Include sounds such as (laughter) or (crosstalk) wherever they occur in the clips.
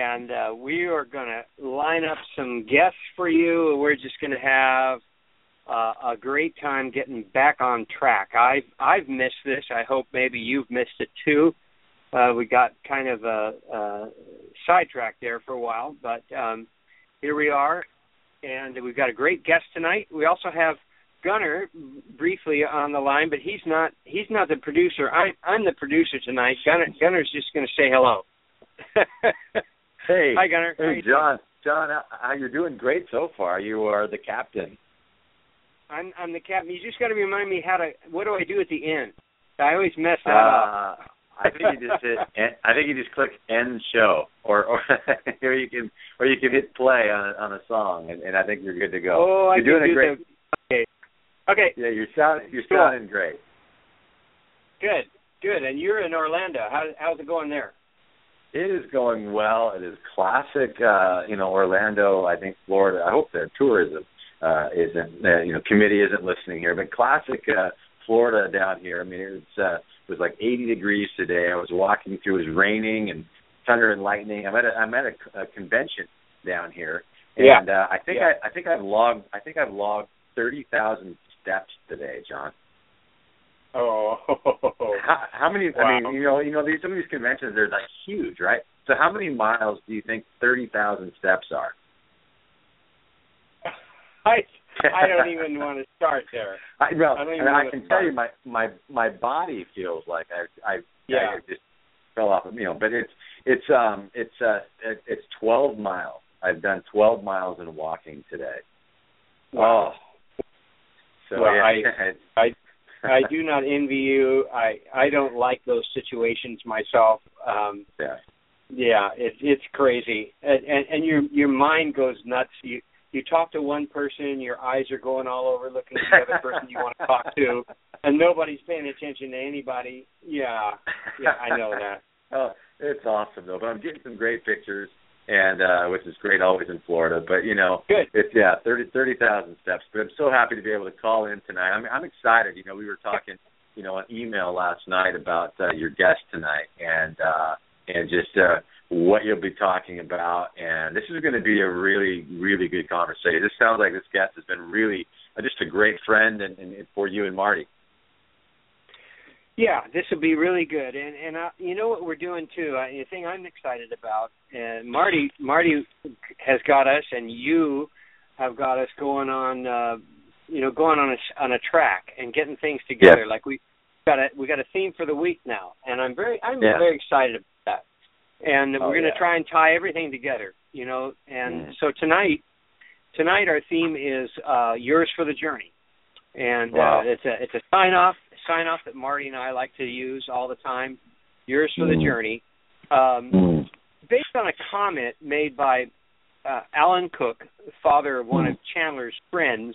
And uh, we are going to line up some guests for you. We're just going to have uh, a great time getting back on track. I've I've missed this. I hope maybe you've missed it too. Uh, we got kind of a, a sidetracked there for a while, but um, here we are, and we've got a great guest tonight. We also have Gunner briefly on the line, but he's not he's not the producer. I I'm the producer tonight. Gunner Gunner's just going to say hello. (laughs) Hey, Hi Gunner. Hey, John. John, how- you're doing great so far. You are the captain. I'm I'm the captain. You just got to remind me how to. What do I do at the end? I always mess that up. Uh, I think you just hit. (laughs) I think you just click end show, or or (laughs) or you can or you can hit play on a, on a song, and, and I think you're good to go. Oh, I you're can doing do great. the. Okay. Okay. Yeah, you're sound. You're Cool. sounding great. Good. Good. And you're in Orlando. How how's it going there? It is going well. It is classic. Uh, you know, Orlando. I think Florida. I hope their tourism uh, isn't. Uh, you know, committee isn't listening here, but classic uh, Florida down here. I mean, it was uh, it was like 80 degrees today. I was walking through. It was raining and thunder and lightning. I'm at a I'm at a, a convention down here, Yeah. and uh, I think Yeah. I I think I've logged I think I've logged 30,000 steps today, John. Oh. How, how many? Wow. I mean, you know, you know, these some of these conventions they're like huge, right? So how many miles do you think thirty thousand steps are? (laughs) I I don't even want to start there. (laughs) I, well, I and I can tell you, my my my body feels like I I, Yeah. I just fell off. a meal, but it's it's um it's uh it, it's twelve miles. I've done twelve miles in walking today. Wow. Oh. So Well, yeah, I (laughs) I do not envy you. I I don't like those situations myself. Um yeah. yeah, it's it's crazy. And, and and your your mind goes nuts. You you talk to one person, your eyes are going all over looking at the other person you want to talk to, and nobody's paying attention to anybody. Yeah. Yeah, I know that. (laughs) Oh, it's awesome though. But I'm getting some great pictures, and uh which is great always in Florida. But you know, Good. it's yeah, thirty thirty thousand steps. But I'm so happy to be able to call in tonight. I'm I'm excited. You know, we were talking, you know, on email last night about uh, your guest tonight, and uh and just uh what you'll be talking about. And this is going to be a really really good conversation. This sounds like this guest has been really uh, just a great friend, and, and for you and Marty. Yeah, this will be really good, and and uh, you know what we're doing too. Uh, the thing I'm excited about, and Marty Marty has got us, and you have got us going on, uh, you know, going on a on a track and getting things together. Like we got a we got a theme for the week now, and I'm very I'm Yeah. very excited about that. And Oh, we're going to yeah. try and tie everything together, you know. And Mm. so tonight, tonight our theme is uh, yours for the journey, and Wow. uh, it's a it's a sign off sign off that Marty and I like to use all the time. Yours for the Mm. journey, um, based on a comment made by uh, Alan Cook, father of one of Chandler's friends,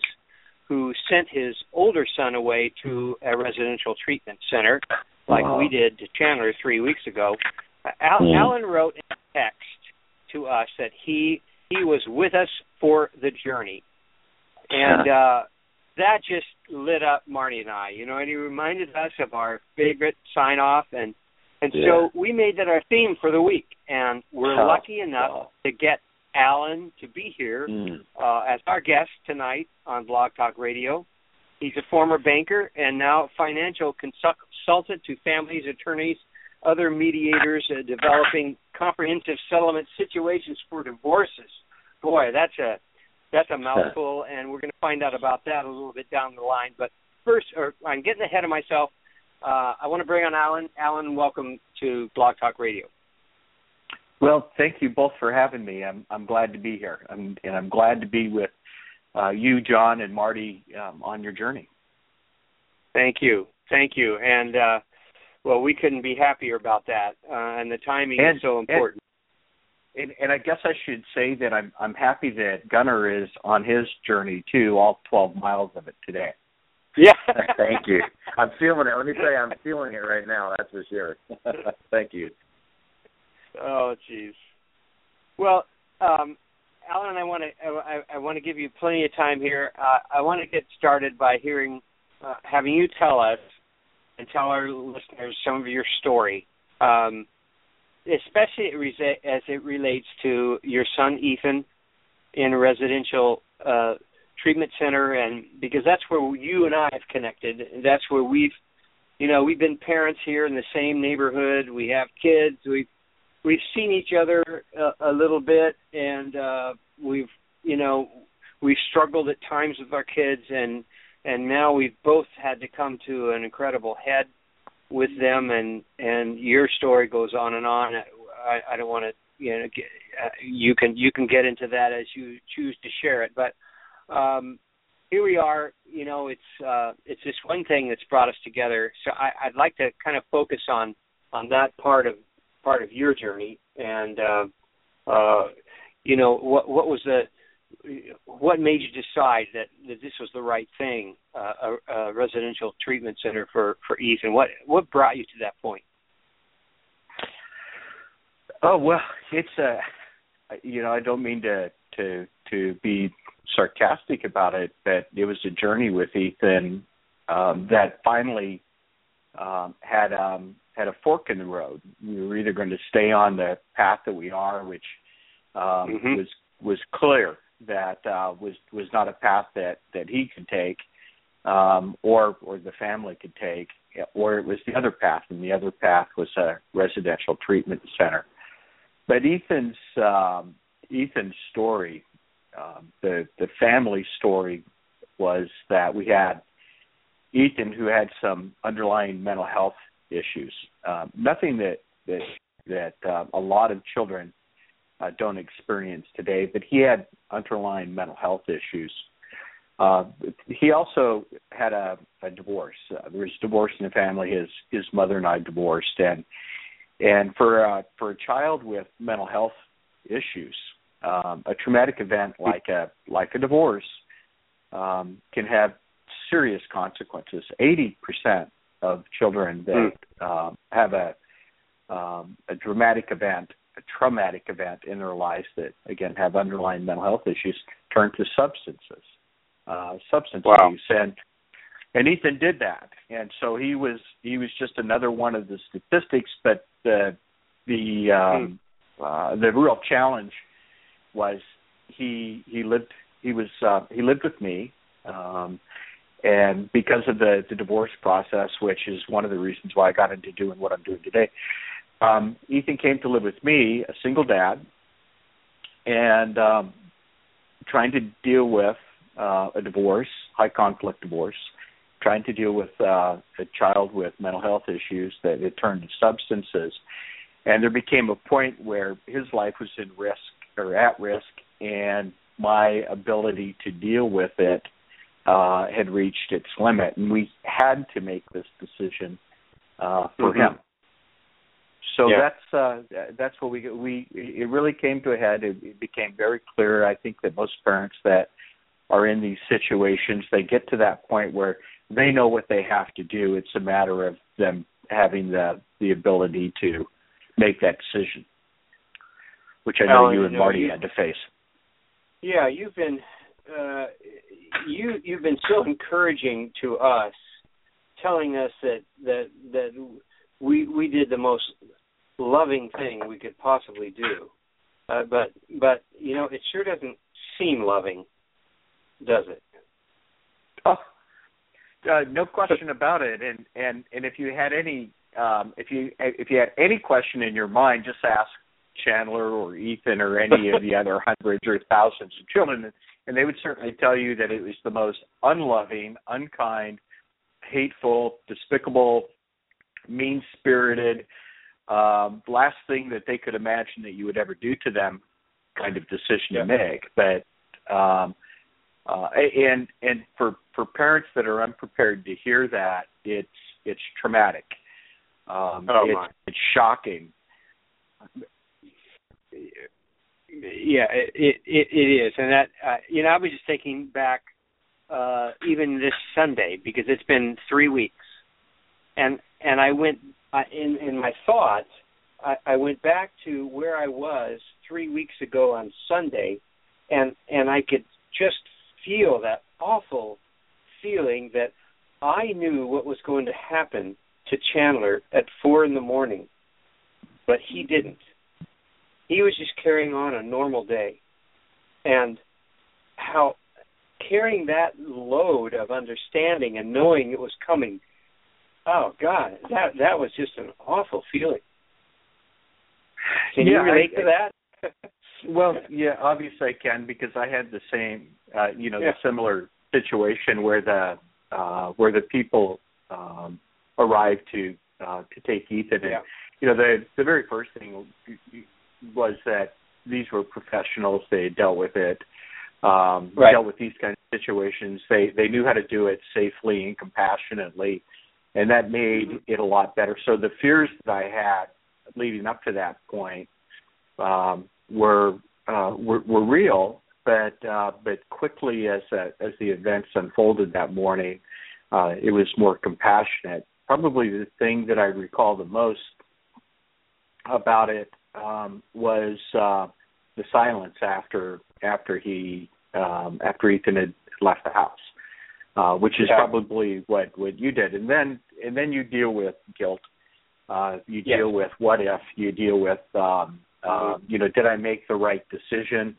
who sent his older son away to a residential treatment center, like Wow. we did to Chandler three weeks ago. Uh, Al- Mm. Alan wrote in a text to us that he he was with us for the journey, and uh, that just lit up Marty and I. You know, and he reminded us of our favorite sign off, and and Yeah. so we made that our theme for the week. And we're Oh, lucky enough wow. to get Alan to be here Mm. uh, as our guest tonight on Blog Talk Radio. He's a former banker and now financial consultant to families, attorneys, other mediators, uh, developing comprehensive settlement situations for divorces. Boy, that's a that's a mouthful, and we're going to find out about that a little bit down the line. But first, or I'm getting ahead of myself. uh, I want to bring on Alan. Alan, welcome to Blog Talk Radio. Well, thank you both for having me. I'm I'm glad to be here, I'm, and I'm glad to be with uh, you, John, and Marty um, on your journey. Thank you, thank you, and uh, well, we couldn't be happier about that, uh, and the timing and, is so important. And, and, I guess I should say that I'm I'm happy that Gunnar is on his journey too, all 12 miles of it today. Yeah. (laughs) Thank you. I'm feeling it. Let me tell you, I'm feeling it right now. That's for sure. (laughs) Thank you. Oh, jeez. Well, um, Alan, I want to I, I, want to give you plenty of time here. Uh, I want to get started by hearing, uh, having you tell us and tell our listeners some of your story, um, especially as it relates to your son Ethan in a residential uh, treatment center, and because that's where you and I have connected. That's where we've, you know, we've been parents here in the same neighborhood. We have kids. We've we've seen each other a, a little bit, and uh, we've you know we've struggled at times with our kids, and and now we've both had to come to an incredible head with them, and and your story goes on and on. I, I don't want to you know get, uh, you can you can get into that as you choose to share it, but um, here we are. You know, it's uh, it's this one thing that's brought us together. So I, I'd like to kind of focus on on that part of part of your journey and uh, uh, you know what what was the what made you decide that, that this was the right thing uh, a, a residential treatment center for for Ethan what what brought you to that point oh well it's a uh, you know I don't mean to to to be sarcastic about it but it was a journey with Ethan um, that finally um, had um, had a fork in the road. We were either going to stay on the path that we are, which um, mm-hmm. was was clear that uh, was was not a path that that he could take, um, or or the family could take, or it was the other path, and the other path was a residential treatment center. But Ethan's um, Ethan's story, um, the the family story, was that we had Ethan who had some underlying mental health issues. Um, nothing that that that uh, a lot of children uh, don't experience today, but he had underlying mental health issues. Uh, he also had a, a divorce. Uh, there was divorce in the family. His his mother and I divorced, and and for uh, for a child with mental health issues, um, a traumatic event like a like a divorce um, can have serious consequences. Eighty percent of children that mm. um, have a um, a dramatic event, a traumatic event in their lives that again have underlying mental health issues turn to substances, uh, substance wow. abuse, and and Ethan did that, and so he was he was just another one of the statistics, but the the um, mm. uh, the real challenge was he he lived he was uh, he lived with me. Um, and because of the, the divorce process, which is one of the reasons why I got into doing what I'm doing today, um, Ethan came to live with me, a single dad, and um, trying to deal with uh, a divorce, high conflict divorce, trying to deal with uh, a child with mental health issues that it turned to substances, and there became a point where his life was in risk or at risk, and my ability to deal with it uh, had reached its limit, and we had to make this decision uh, for mm-hmm. him. So yeah. that's uh, that's what we we it really came to a head. It, it became very clear. I think that most parents that are in these situations, they get to that point where they know what they have to do. It's a matter of them having the the ability to make that decision, which I know well, you and Marty you, had to face. Yeah, you've been uh, you you've been so encouraging to us, telling us that that that we we did the most loving thing we could possibly do. Uh, but but you know it sure doesn't seem loving, does it? Oh, uh, no question about it. And and and if you had any um, if you if you had any question in your mind, just ask Chandler or Ethan or any of the other hundreds or thousands of children and they would certainly tell you that it was the most unloving, unkind, hateful, despicable mean spirited, um, last thing that they could imagine that you would ever do to them kind of decision Yeah. to make. But um, uh, and and for for parents that are unprepared to hear that, it's it's traumatic. Um, Oh, it's, my. it's shocking. Yeah, it it, it is, and that uh, you know I was just thinking back uh even this Sunday because it's been three weeks, and and I went I, in in my thoughts I, I went back to where I was three weeks ago on Sunday, and and I could just feel that awful feeling that I knew what was going to happen to Chandler at four in the morning, but he didn't. He was just carrying on a normal day. And how carrying that load of understanding and knowing it was coming oh god that that was just an awful feeling can Yeah, you I- relate to that (laughs) Well, yeah, obviously I can because I had the same, uh, you know, Yeah. the similar situation where the uh, where the people um, arrived to uh, to take Ethan, and Yeah. you know, the the very first thing was that these were professionals; they dealt with it, um, Right. dealt with these kinds of situations. They they knew how to do it safely and compassionately, and that made it a lot better. So the fears that I had leading up to that point um, were, uh, were were real, but uh, but quickly as uh, as the events unfolded that morning, uh, it was more compassionate. Probably the thing that I recall the most about it um, was uh, the silence after after he um, after Ethan had left the house, uh, which is Yeah. probably what what you did, and then and then you deal with guilt. Uh, you Yes. deal with what if. You deal with um, uh, you know did I make the right decision?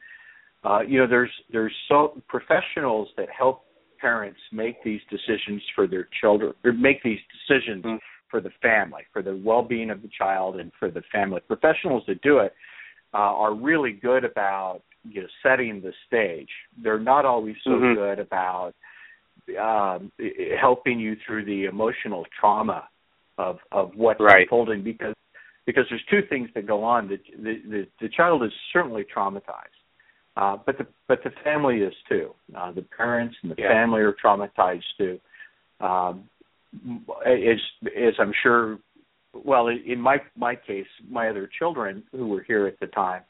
Uh, you know there's there's so professionals that help parents make these decisions for their children or make these decisions Mm. for the family, for the well-being of the child, and for the family. Professionals that do it uh, are really good about you know setting the stage. They're not always so Mhm. good about um, helping you through the emotional trauma of of what's Right. unfolding because because there's two things that go on. The the the, the child is certainly traumatized. Uh, but the but the family is too. Uh, the parents and the Yeah. family are traumatized too. Um, as as I'm sure. Well, in my my case, my other children who were here at the time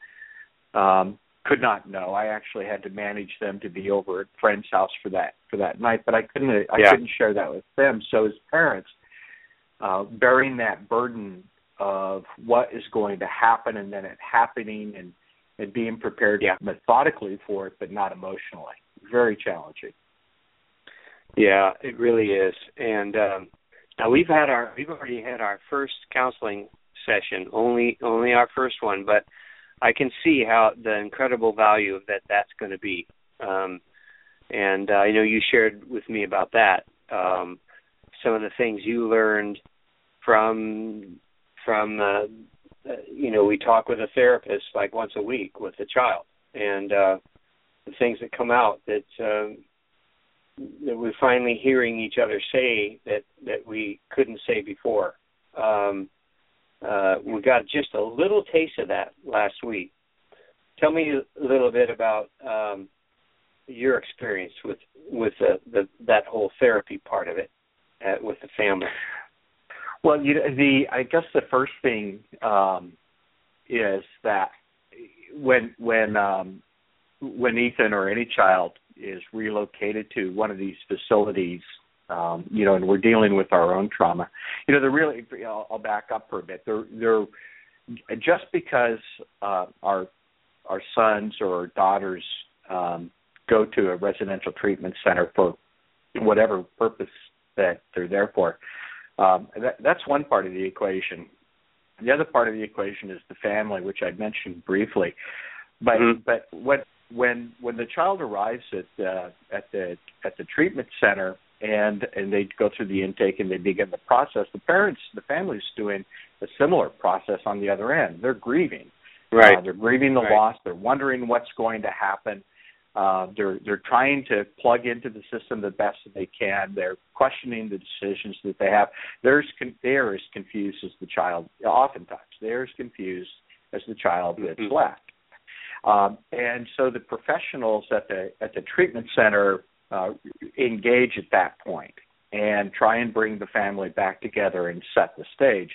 um, could not know. I actually had to manage them to be over at friend's house for that for that night, but I couldn't I Yeah. couldn't share that with them. So as parents, uh, bearing that burden of what is going to happen and then it happening and and being prepared Yeah. methodically for it, but not emotionally. Very challenging. Yeah, it really is. And um now we've had our we've already had our first counseling session, only only our first one, but I can see how the incredible value of that that's going to be. Um and uh, I know you shared with me about that. Um some of the things you learned from from uh, uh, you know, we talk with a therapist like once a week with the child and uh the things that come out that um that we're finally hearing each other say that that we couldn't say before. Um, uh, we got just a little taste of that last week. Tell me a little bit about um, your experience with with the, the that whole therapy part of it uh, with the family. Well, you know, the I guess the first thing um, is that when when um, when Ethan or any child is relocated to one of these facilities, um, you know, and we're dealing with our own trauma, you know, they're really. I'll, I'll back up for a bit. They're they're just because uh, our our sons or daughters um, go to a residential treatment center for whatever purpose that they're there for. Um, that, that's one part of the equation. The other part of the equation is the family, which I mentioned briefly. But Mhm. but what when when the child arrives at uh, at the at the treatment center and and they go through the intake and they begin the process, the parents the family's doing a similar process on the other end. They're grieving. Uh, they're grieving the Right. loss. They're wondering what's going to happen. Uh, they're they're trying to plug into the system the best that they can. They're questioning the decisions that they have. They're as they're as confused as the child. Oftentimes, they're as confused as the child that's mm-hmm. left. Um, and so the professionals at the at the treatment center uh, engage at that point and try and bring the family back together and set the stage.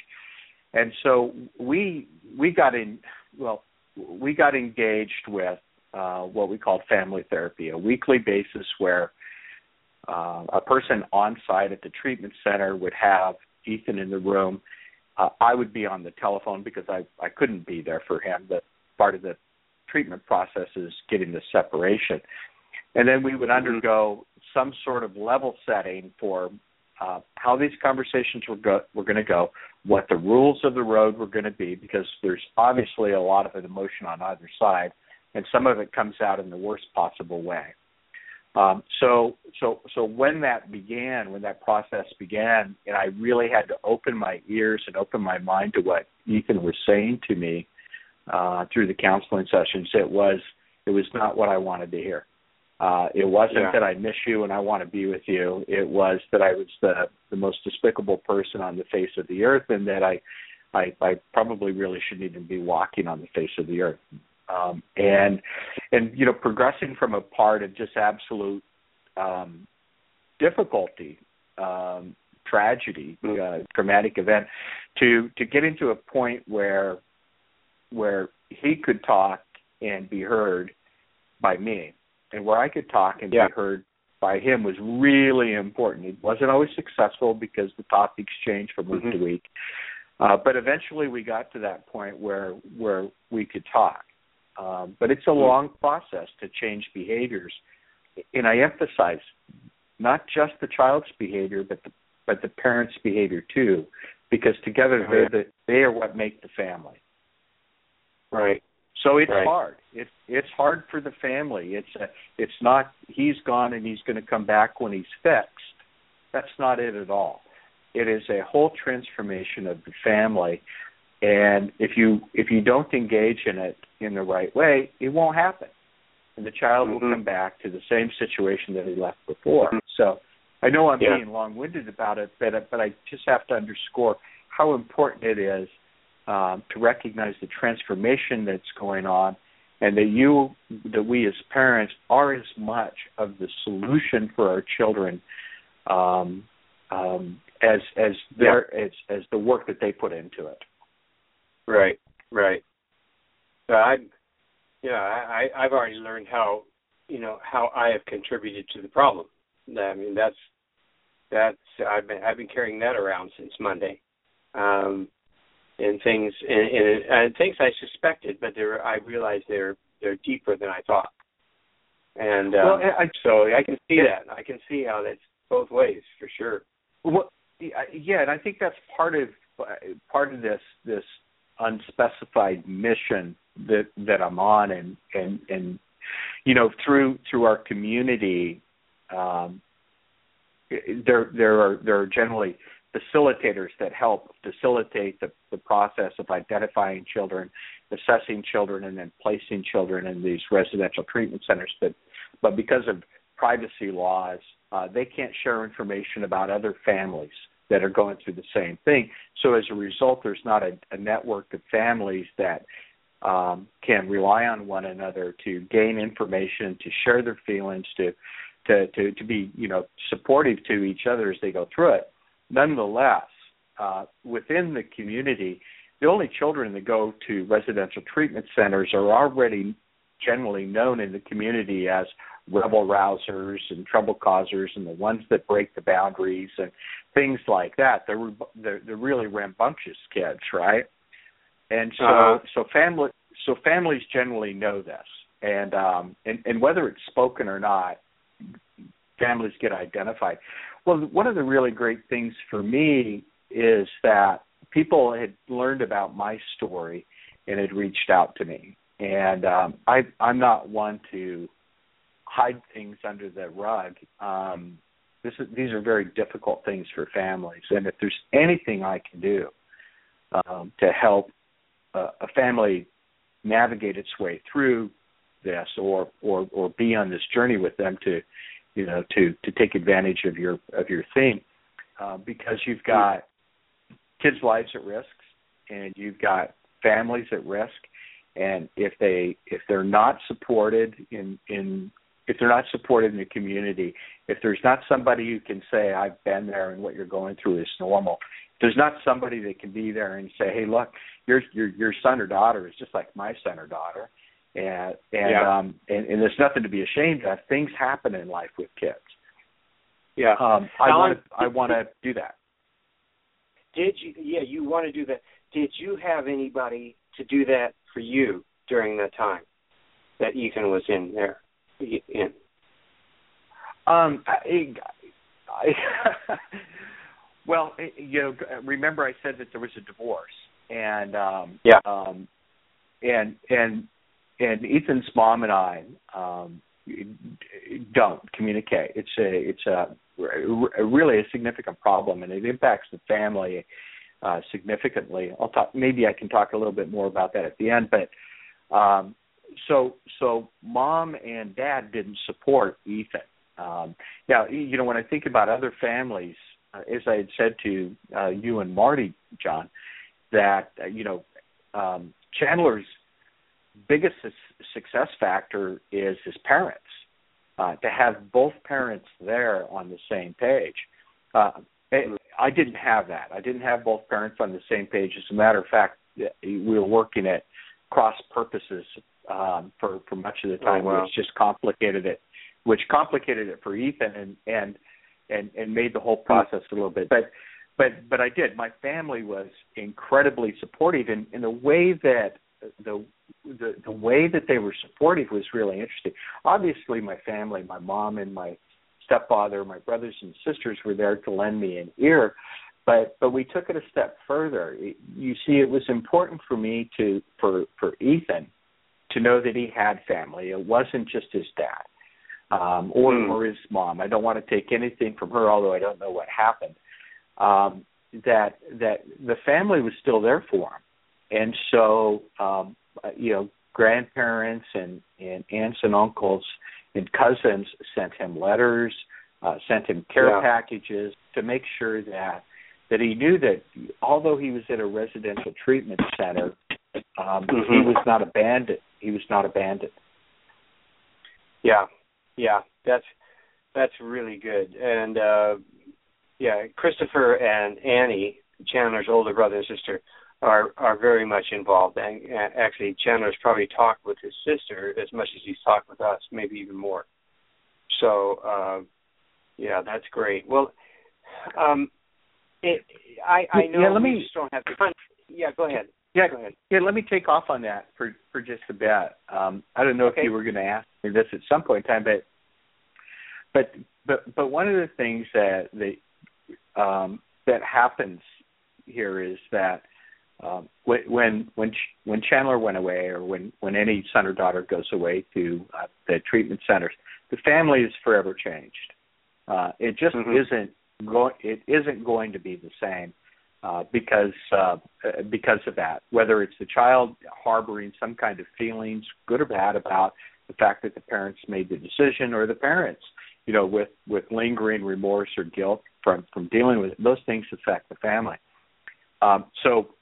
And so we we got in well we got engaged with uh, what we called family therapy, a weekly basis where uh, a person on site at the treatment center would have Ethan in the room. Uh, I would be on the telephone because I I couldn't be there for him. But part of the treatment process is getting the separation, and then we would undergo some sort of level setting for uh, how these conversations were go- were going to go, what the rules of the road were going to be, because there's obviously a lot of emotion on either side, and some of it comes out in the worst possible way. Um, so, so, so when that began, when that process began, and I really had to open my ears and open my mind to what Ethan was saying to me uh, through the counseling sessions, it was it was not what I wanted to hear. Uh, it wasn't yeah. that I miss you and I want to be with you. It was that I was the the most despicable person on the face of the earth, and that I, I, I probably really shouldn't even be walking on the face of the earth. Um, and and you know, progressing from a part of just absolute um, difficulty, um, tragedy, uh, traumatic event, to to getting to a point where where he could talk and be heard by me and where I could talk and yeah. be heard by him was really important. It wasn't always successful because the topics changed from week mm-hmm. to week. Uh, but eventually we got to that point where where we could talk. Um, but it's a mm-hmm. long process to change behaviors, and I emphasize not just the child's behavior, but the but the parents' behavior too, because together they're the, they are what make the family. Right. So it's right. hard. It's it's hard for the family. It's a, it's not he's gone and he's going to come back when he's fixed. That's not it at all. It is a whole transformation of the family, and if you if you don't engage in it in the right way, it won't happen, and the child mm-hmm. will come back to the same situation that he left before. Mm-hmm. So I know I'm yeah. being long-winded about it, but but I just have to underscore how important it is um, to recognize the transformation that's going on, and that you, that we as parents, are as much of the solution for our children um, um, as as their yeah. as as the work that they put into it. Right, right. So I, yeah, I I've already learned how you know how I have contributed to the problem. I mean that's that's I've been I've been carrying that around since Monday. Um, and things and, and, and things I suspected, but they're I realized they're they're deeper than I thought. And um, well, I, so I can see that. I can see how that's both ways for sure. Well, yeah, and I think that's part of part of this this unspecified mission that that I'm on, and and and you know through through our community, um, there there are there are generally facilitators that help facilitate the, the process of identifying children, assessing children, and then placing children in these residential treatment centers. But but because of privacy laws, uh, they can't share information about other families that are going through the same thing. So as a result, there's not a, a network of families that um, can rely on one another to gain information, to share their feelings, to to to, to be you know supportive to each other as they go through it nonetheless, uh, within the community, the only children that go to residential treatment centers are already generally known in the community as rebel rousers and trouble causers and the ones that break the boundaries and things like that. They're they're, they're really rambunctious kids, right? And so uh-huh. so family so families generally know this, and um, and and whether it's spoken or not, families get identified. Well, one of the really great things for me is that people had learned about my story and had reached out to me. And um, I, I'm not one to hide things under the rug. Um, this is, these are very difficult things for families, and if there's anything I can do um, to help a family navigate its way through this or or or be on this journey with them to you know to to take advantage of your of your theme uh, because you've got kids lives at risk and you've got families at risk. And if they if they're not supported in in if they're not supported in the community if there's not somebody who can say i've been there and what you're going through is normal if there's not somebody that can be there and say hey look your your your son or daughter is just like my son or daughter and and Yeah. um and, and there's nothing to be ashamed of things happen in life with kids Yeah. um i want i want to do that Did you? Yeah, you want to do that. Did you have anybody to do that for you during the time that Ethan was in there? In. Um, I, I, (laughs) well, you know, remember I said that there was a divorce, and um, Yeah. um, and and and Ethan's mom and I um, don't communicate. It's a it's a, a really a significant problem, and it impacts the family uh, significantly. I'll talk. Maybe I can talk a little bit more about that at the end, but. Um, so so mom and dad didn't support Ethan. Um, now you know when I think about other families, uh, as I had said to uh, you and Marty, John, that uh, you know um, Chandler's biggest su- success factor is his parents. Uh, to have both parents there on the same page. Uh, I- I didn't have that. I didn't have both parents on the same page. As a matter of fact, we were working at cross purposes um, for for much of the Oh, time, wow. which just complicated it, which complicated it for Ethan and and and and made the whole process a little bit. But but but I did. My family was incredibly supportive in in a way that the the the way that they were supportive was really interesting. Obviously, my family, my mom and my stepfather, my brothers and sisters were there to lend me an ear, but but we took it a step further. You see, it was important for me to for for Ethan to know that he had family. It wasn't just his dad um, or Hmm. or his mom. I don't want to take anything from her, although I don't know what happened. Um, that that the family was still there for him, and so um, you know grandparents and and aunts and uncles and cousins sent him letters, uh, sent him care Yeah. packages to make sure that that he knew that although he was at a residential treatment center, um, he Mhm. was not abandoned. He was not abandoned. Yeah, yeah, that's that's really good. And uh yeah, Christopher and Annie, Chandler's older brother and sister, are are very much involved. And uh, actually, Chandler's probably talked with his sister as much as he's talked with us, maybe even more. So uh, yeah, that's great. Well, um, it I I know Yeah, let we me- just don't have time. Yeah, go ahead. Yeah, Go ahead. yeah. Let me take off on that for for just a bit. Um, I don't know Okay. if you were going to ask me this at some point in time, but but but but one of the things that the um, that happens here is that um, when when when Chandler went away, or when when any son or daughter goes away to uh, the treatment centers, the family is forever changed. Uh, it just Mhm. isn't going. It isn't going to be the same uh, because uh, uh, because of that. Whether it's the child harboring some kind of feelings, good or bad, about the fact that the parents made the decision, or the parents, you know, with with lingering remorse or guilt from from dealing with it, those things affect the family. Um, so.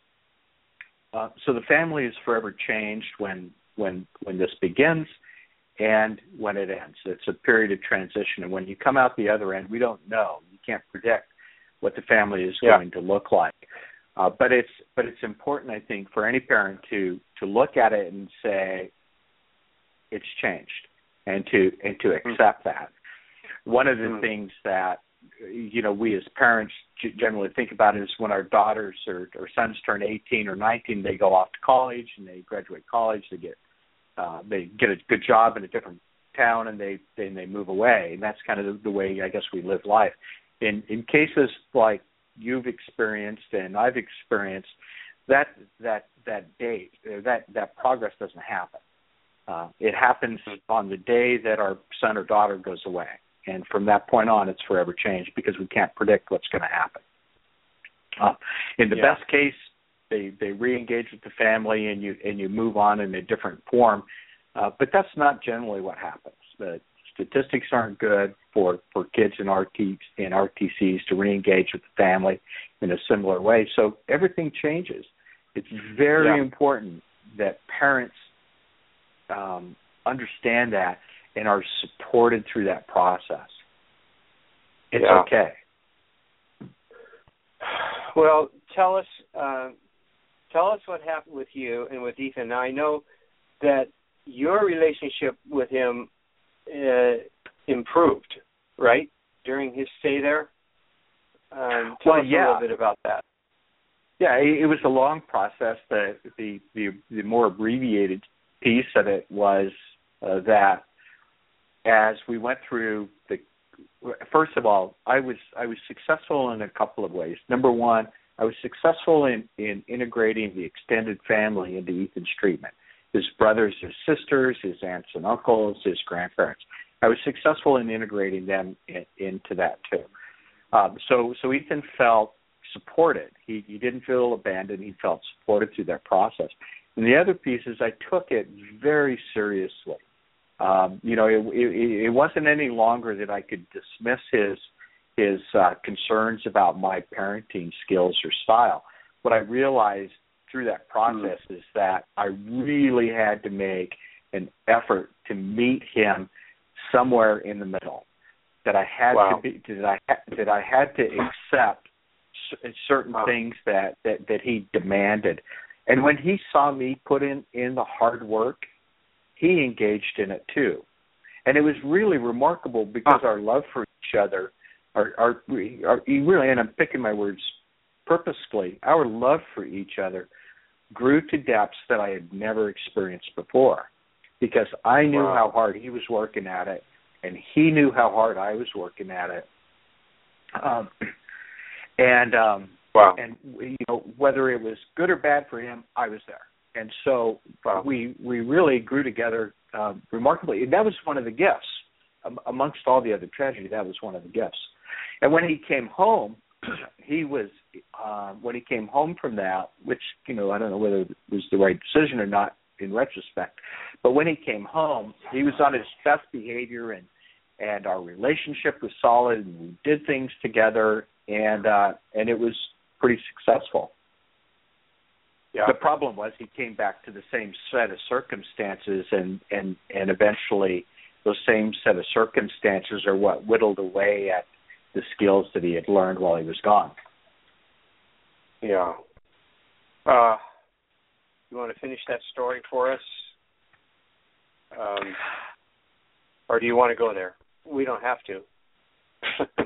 Uh, so the family is forever changed when when when this begins and when it ends. It's a period of transition, and when you come out the other end, we don't know. You can't predict what the family is Yeah. going to look like. Uh, but it's but it's important, I think, for any parent to to look at it and say it's changed, and to and to accept that. One of the Mm. things that you know we as parents generally think about is when our daughters or, or sons turn 18 or 19, they go off to college and they graduate college, they get uh, they get a good job in a different town and they then they move away, and that's kind of the, way I guess we live life. In in cases like you've experienced and I've experienced, that that that date uh, that that progress doesn't happen. Uh, it happens on the day that our son or daughter goes away, and from that point on, it's forever changed because we can't predict what's going to happen. Uh, in the Yeah. best case, they they re-engage with the family, and you and you move on in a different form. Uh, but that's not generally what happens. The statistics aren't good for for kids in RT in RTCs to reengage with the family in a similar way. So everything changes. It's very Yeah. important that parents um, understand that and are supported through that process. It's Yeah. okay. Well, tell us uh, tell us what happened with you and with Ethan. Now I know that your relationship with him uh, improved, right, during his stay there. Um, tell Well, us yeah. a little bit about that. Yeah, it, it was a long process. The, the the the more abbreviated piece of it was uh, that as we went through the first of all, I was I was successful in a couple of ways. Number one, I was successful in in integrating the extended family into Ethan's treatment. His brothers, his sisters, his aunts and uncles, his grandparents. I was successful in integrating them in, into that too. Um, so so Ethan felt supported. He he didn't feel abandoned. He felt supported through that process. And the other piece is I took it very seriously. Um, you know, it, it, it wasn't any longer that I could dismiss his his uh, concerns about my parenting skills or style. What I realized through that process is that I really had to make an effort to meet him somewhere in the middle. That I had Wow. to be that I ha- that I had to accept cer- certain Wow. things that, that that he demanded. And when he saw me put in in the hard work, he engaged in it too. And it was really remarkable because our love for each other, our, our, our really, and I'm picking my words purposefully, our love for each other grew to depths that I had never experienced before because I knew Wow. how hard he was working at it and he knew how hard I was working at it. Um, (clears throat) and um, Wow. and you know whether it was good or bad for him, I was there, and so Wow. we we really grew together um, remarkably. And that was one of the gifts um, amongst all the other tragedy. That was one of the gifts. And when he came home, (clears throat) he was uh, when he came home from that, which you know I don't know whether it was the right decision or not in retrospect, but when he came home, he was on his best behavior and and our relationship was solid and we did things together and uh and it was pretty successful. Yeah. The problem was he came back to the same set of circumstances and and and eventually those same set of circumstances are what whittled away at the skills that he had learned while he was gone. Yeah. Uh, you want to finish that story for us? Um, or do you want to go there? We don't have to. Uh, (laughs)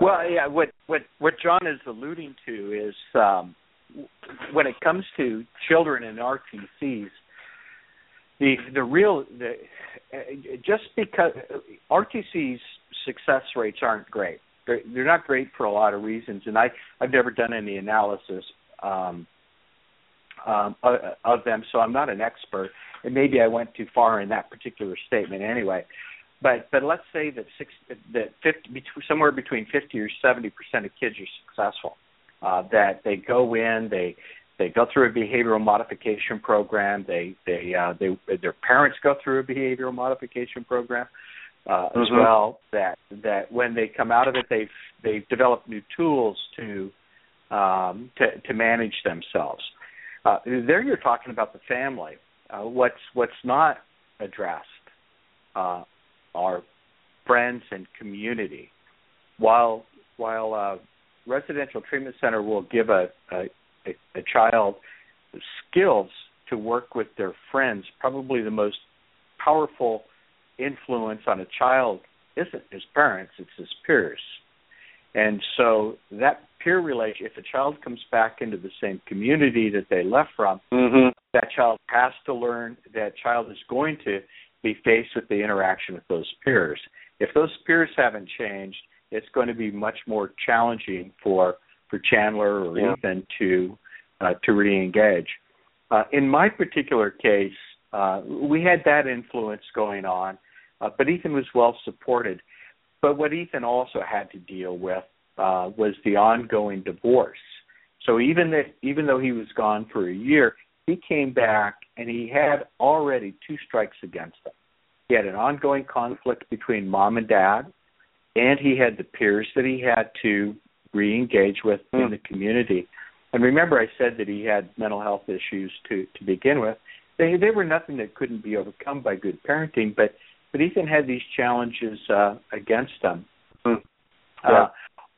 Well, yeah, what what what John is alluding to is um, when it comes to children in RTCs, the the real the just because RTC's success rates aren't great. They're, they're not great for a lot of reasons, and I I've never done any analysis um, um, of, them, so I'm not an expert, and maybe I went too far in that particular statement anyway but but let's say that six that fifty between, somewhere between fifty or seventy percent of kids are successful. Uh, that they go in, they they go through a behavioral modification program. They they uh, they their parents go through a behavioral modification program uh, as Mhm. well. That that when they come out of it, they've they've developed new tools to um, to to manage themselves. Uh, there, you're talking about the family. Uh, what's what's not addressed uh, are friends and community. While while a residential treatment center will give a, a, a, a child skills to work with their friends, probably the most powerful influence on a child isn't his parents, it's his peers. And so that peer relation, if a child comes back into the same community that they left from, mhm. that child has to learn that child is going to be faced with the interaction with those peers. If those peers haven't changed, it's going to be much more challenging for for Chandler or Yeah. Ethan to uh, to re-engage. Uh, in my particular case, uh, we had that influence going on, uh, but Ethan was well supported. But what Ethan also had to deal with uh, was the ongoing divorce. So even that, even though he was gone for a year, he came back and he had already two strikes against him. He had an ongoing conflict between mom and dad, and he had the peers that he had to re-engage with mm. in hmm. the community. And remember, I said that he had mental health issues to to begin with. They they were nothing that couldn't be overcome by good parenting, but but Ethan had these challenges uh, against him. Mm. Yeah. Uh,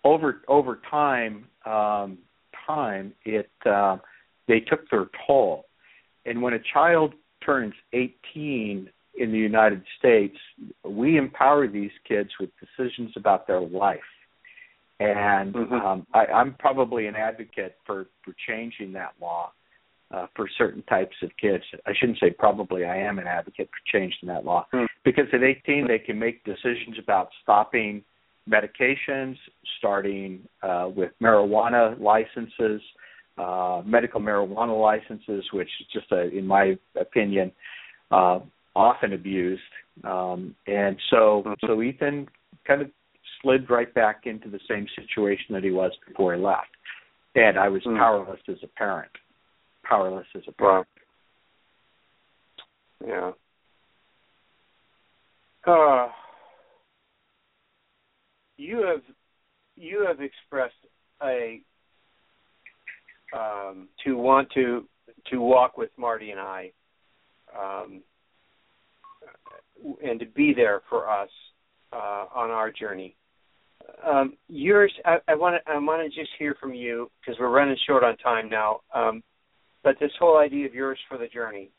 over over time, um, time it uh, they took their toll. And when a child turns 18 in the United States, we empower these kids with decisions about their life. And mm-hmm. um, I, I'm probably an advocate for, for changing that law uh, for certain types of kids. I shouldn't say probably, I am an advocate for changing that law. Mm-hmm. Because at 18, they can make decisions about stopping medications, starting uh, with marijuana licenses, uh, medical marijuana licenses, which is just, a, in my opinion, uh, often abused. Um, and so, mm-hmm. so Ethan kind of slid right back into the same situation that he was before he left. And I was mm. powerless as a parent. Powerless as a parent. Yeah. Uh, you have you have expressed a um, to want to to walk with Marty and I, um, and to be there for us uh, on our journey. Um, yours, I want to I want to just hear from you because we're running short on time now. Um, but this whole idea of yours for the journey,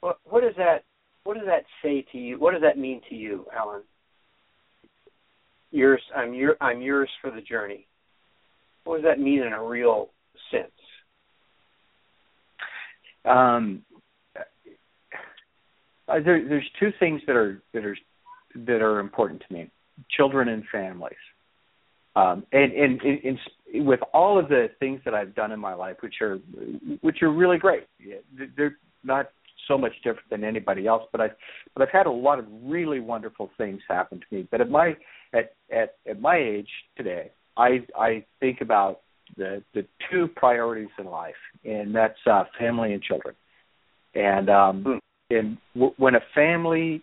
what what does that what does that say to you? What does that mean to you, Alan? Yours, I'm your I'm yours for the journey. What does that mean in a real sense? Um, uh, there, there's two things that are that are that are important to me: children and families. Um, and, and, and, and with all of the things that I've done in my life, which are which are really great, they're not so much different than anybody else. But I've but I've had a lot of really wonderful things happen to me. But at my at at, at my age today, I I think about the the two priorities in life, and that's uh, family and children. And um, hmm. And w- when a family,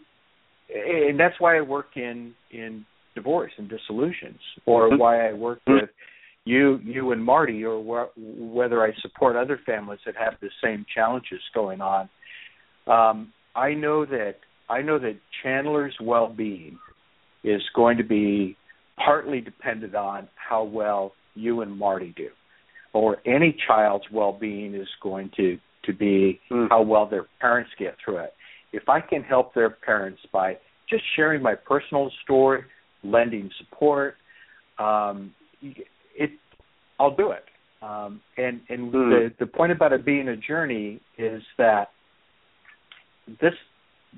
and that's why I work in in divorce and dissolutions, or mm-hmm. why I work mm-hmm. with you you and Marty, or wh- whether I support other families that have the same challenges going on. Um, I know that I know that Chandler's well-being is going to be partly dependent on how well you and Marty do, or any child's well-being is going to to be mm. how well their parents get through it. If I can help their parents by just sharing my personal story, lending support, um, it I'll do it. Um, and and mm. the the point about it being a journey is that this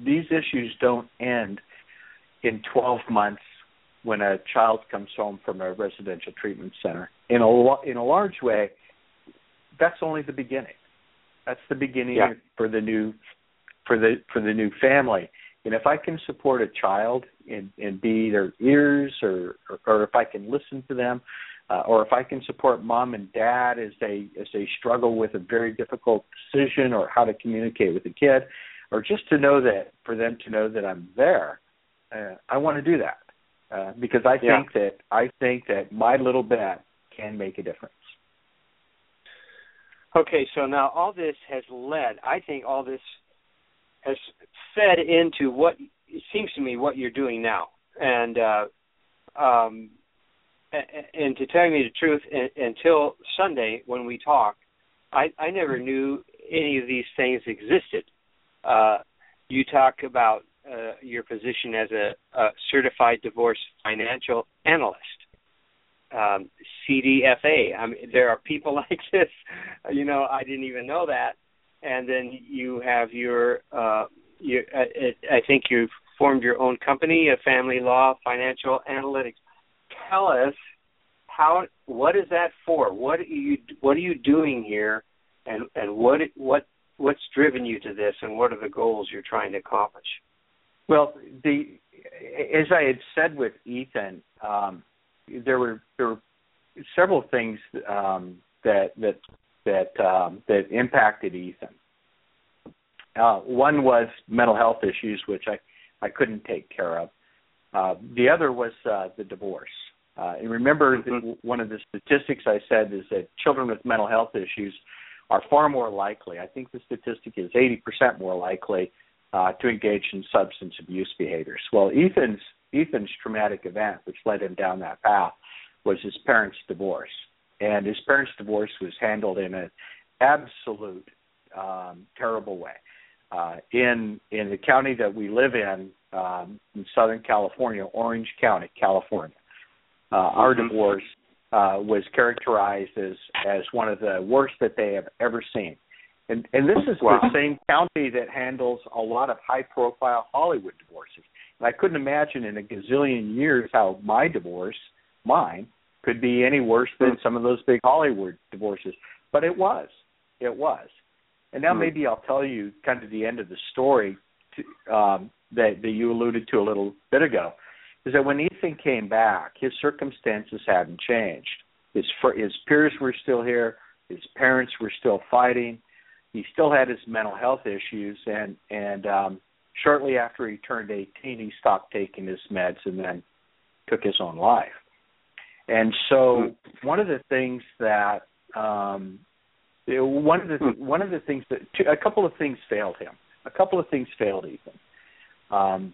these issues don't end in 12 months when a child comes home from a residential treatment center. In a in a large way, that's only the beginning. That's the beginning yeah. for the new for the for the new family. And if I can support a child and, and be their ears, or, or or if I can listen to them, uh, or if I can support mom and dad as they as they struggle with a very difficult decision or how to communicate with the kid, or just to know that for them to know that I'm there, uh, I want to do that uh, because I yeah. think that I think that my little bit can make a difference. Okay, so now all this has led. I think all this has fed into what it seems to me what you're doing now, and uh, um, and to tell you the truth, until Sunday when we talked, I, I never knew any of these things existed. Uh, you talk about uh, your position as a, a, certified divorce financial analyst, um, CDFA. I mean, there are people (laughs) like this. You know, I didn't even know that. And then you have your, uh, your uh, I think you've formed your own company, a family law financial analytics. Tell us how what is that for? What are you what are you doing here, and and what what what's driven you to this, and what are the goals you're trying to accomplish? Well, the as I had said with Ethan, um, there were there were several things um, that that that um, that impacted Ethan. Uh, one was mental health issues, which I I couldn't take care of. Uh, the other was uh, the divorce. Uh, and remember, mm-hmm. that one of the statistics I said is that children with mental health issues are far more likely. I think the statistic is 80% more likely uh, to engage in substance abuse behaviors. Well, Ethan's Ethan's traumatic event, which led him down that path, was his parents' divorce, and his parents' divorce was handled in an absolute um, terrible way. Uh, in in the county that we live in, um, in Southern California, Orange County, California, uh, our mm-hmm. divorce uh, was characterized as as one of the worst that they have ever seen. And and this is wow. the same county that handles a lot of high profile Hollywood divorces. I couldn't imagine in a gazillion years how my divorce, mine, could be any worse than some of those big Hollywood divorces. But it was. It was. And now mm maybe I'll tell you kind of the end of the story to, um, that, that you alluded to a little bit ago. Is that when Ethan came back, his circumstances hadn't changed. His fr- his peers were still here. His parents were still fighting he still had his mental health issues and and um shortly after he turned 18 he stopped taking his meds and then took his own life. And so hmm. one of the things that um one of the hmm. one of the things that a couple of things failed him. A couple of things failed Ethan um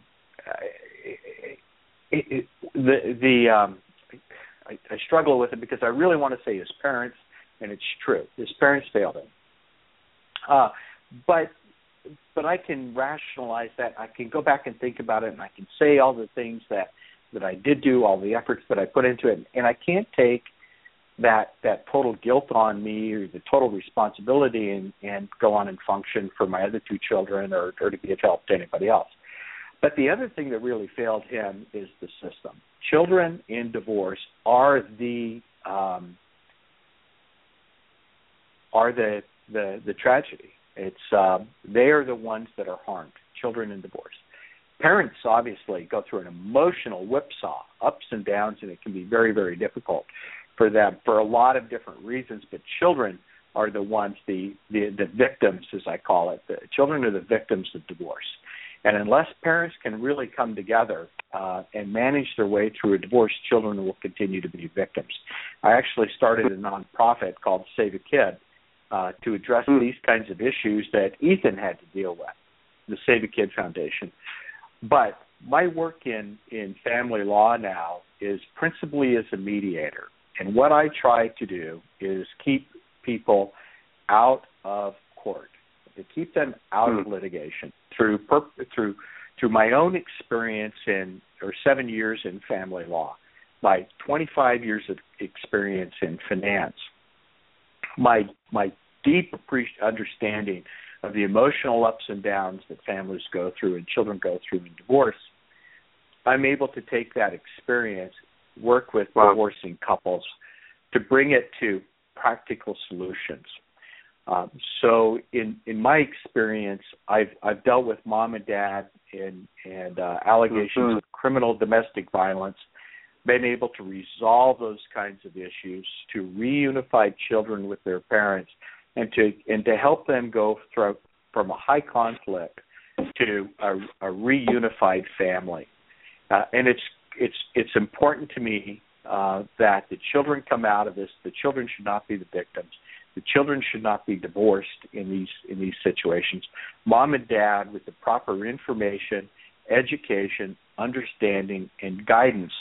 it, it, the the um I, I struggle with it because I really want to say his parents and it's true. His parents failed him. Uh, but but I can rationalize that. I can go back and think about it, and I can say all the things that that I did do, all the efforts that I put into it, and I can't take that that total guilt on me or the total responsibility and and go on and function for my other two children or or to be of help to anybody else. But the other thing that really failed him is the system. Children in divorce are the um, are the the the tragedy. It's um, they are the ones that are harmed. Children in divorce. Parents obviously go through an emotional whipsaw, ups and downs, and it can be very very difficult for them for a lot of different reasons. But children are the ones the the, the victims, as I call it. The children are the victims of divorce. And unless parents can really come together uh, and manage their way through a divorce, children will continue to be victims. I actually started a nonprofit called Save a Kid uh, to address mm. these kinds of issues that Ethan had to deal with, the Save a Kid Foundation. But my work in in family law now is principally as a mediator, and what I try to do is keep people out of court, to keep them out mm. of litigation through through through my own experience in or seven years in family law, my 25 years of experience in finance, my my deep understanding of the emotional ups and downs that families go through and children go through in divorce, I'm able to take that experience, work with wow. divorcing couples to bring it to practical solutions. Um, so, in in my experience, I've I've dealt with mom and dad and and uh, allegations mm-hmm. of criminal domestic violence been able to resolve those kinds of issues, to reunify children with their parents, and to and to help them go through from a high conflict to a, a reunified family. Uh, and it's it's it's important to me uh, that the children come out of this. The children should not be the victims. The children should not be divorced in these in these situations. Mom and dad, with the proper information, education, understanding, and guidance,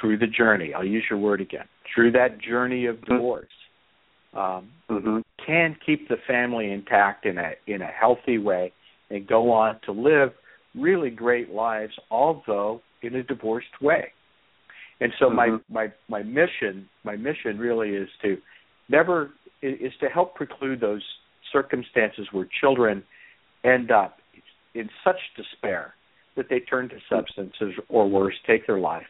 through the journey. I'll use your word again. Through that journey of mm-hmm. divorce, um, mm-hmm. can keep the family intact in a in a healthy way and go on to live really great lives, although in a divorced way. And so mm-hmm. my my my mission my mission really is to never is to help preclude those circumstances where children end up in such despair that they turn to substances or worse, take their life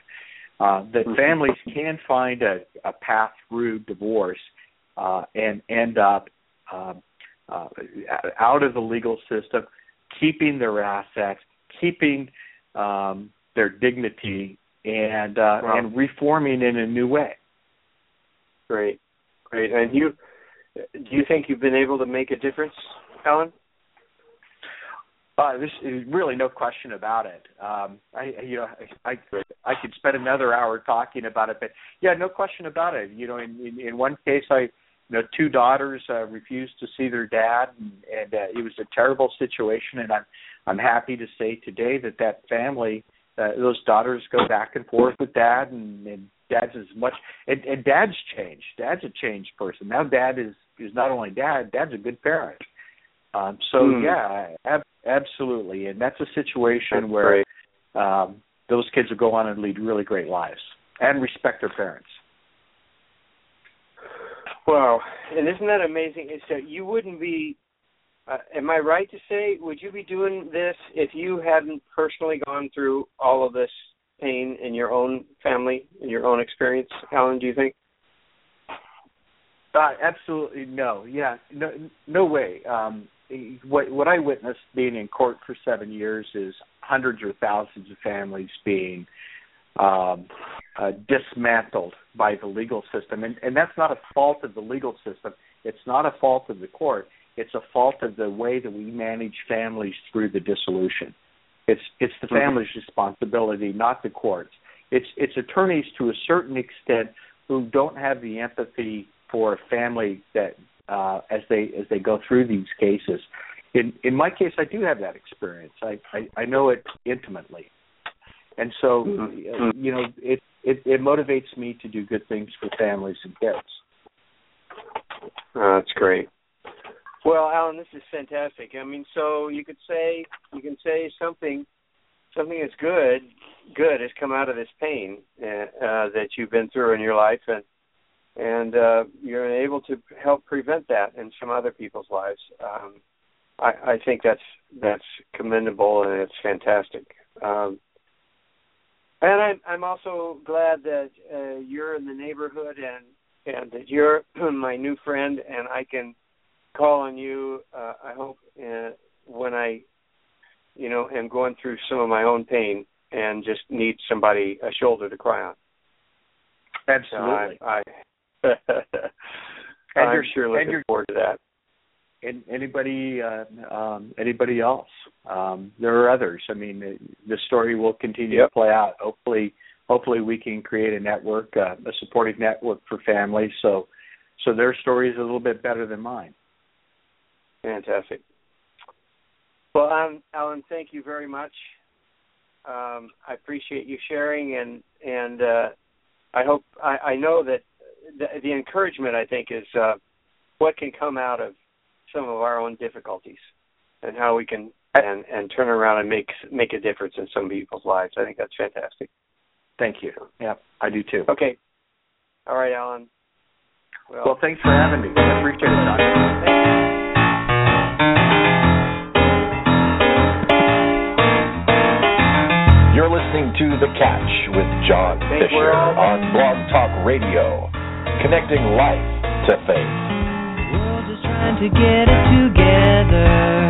uh, that mm-hmm. families can find a, a path through divorce uh, and end up uh, uh, out of the legal system, keeping their assets, keeping um, their dignity, and uh, wow. and reforming in a new way. Great, great. And you, do you think you've been able to make a difference, Alan? Uh, this is really no question about it. Um, I, you know, I, I could spend another hour talking about it, but yeah, no question about it. You know, in in, in one case, I, you know, two daughters uh, refused to see their dad, and, and uh, it was a terrible situation. And I'm I'm happy to say today that that family, uh, those daughters go back and forth with dad, and, and dad's as much, and, and dad's changed. Dad's a changed person now. Dad is is not only dad, dad's a good parent. Um, so Mm. yeah, ab- absolutely, and that's a situation That's where um, those kids will go on and lead really great lives and respect their parents. Wow, and isn't that amazing? So you wouldn't be. Uh, am I right to say would you be doing this if you hadn't personally gone through all of this pain in your own family, in your own experience, Alan? Do you think? Uh, absolutely no. Yeah, no, no way. Um, what what I witnessed being in court for seven years is hundreds or thousands of families being um, uh, dismantled by the legal system, and, and that's not a fault of the legal system. It's not a fault of the court. It's a fault of the way that we manage families through the dissolution. It's it's the Mhm. family's responsibility, not the courts. It's it's attorneys to a certain extent who don't have the empathy for a family that uh, as they as they go through these cases. In in my case, I do have that experience. I I, I know it intimately, and so Mhm. uh, you know it, it it motivates me to do good things for families and kids. Oh, that's great. Well, Alan, this is fantastic. I mean, so you could say you can say something something that's good good has come out of this pain uh, uh, that you've been through in your life, and and uh, you're able to help prevent that in some other people's lives. Um, I, I think that's that's commendable and it's fantastic. Um, and I'm I'm also glad that uh, you're in the neighborhood and and that you're (clears throat) my new friend and I can call on you. Uh, I hope uh, when I, you know, am going through some of my own pain and just need somebody a shoulder to cry on. So Absolutely. I, I And I'm you're- sure looking forward to that. and anybody uh, um, anybody else. Um, there are others. I mean, the, the story will continue Yep. to play out. Hopefully, hopefully we can create a network, uh, a supportive network for families. So, so their story is a little bit better than mine. Fantastic. Well, um, Alan, thank you very much. Um, I appreciate you sharing, and and uh, I hope I, I know that the, the encouragement I think is uh, what can come out of some of our own difficulties, and how we can and and turn around and make make a difference in some people's lives. I think that's fantastic. Thank you. Yeah, I do too. Okay. All right, Alan. Well, Well, thanks for having me. I appreciate it, Doc. You're listening to The Catch with John Fisher on Blog Talk Radio, connecting life to faith. We're just trying to get it together.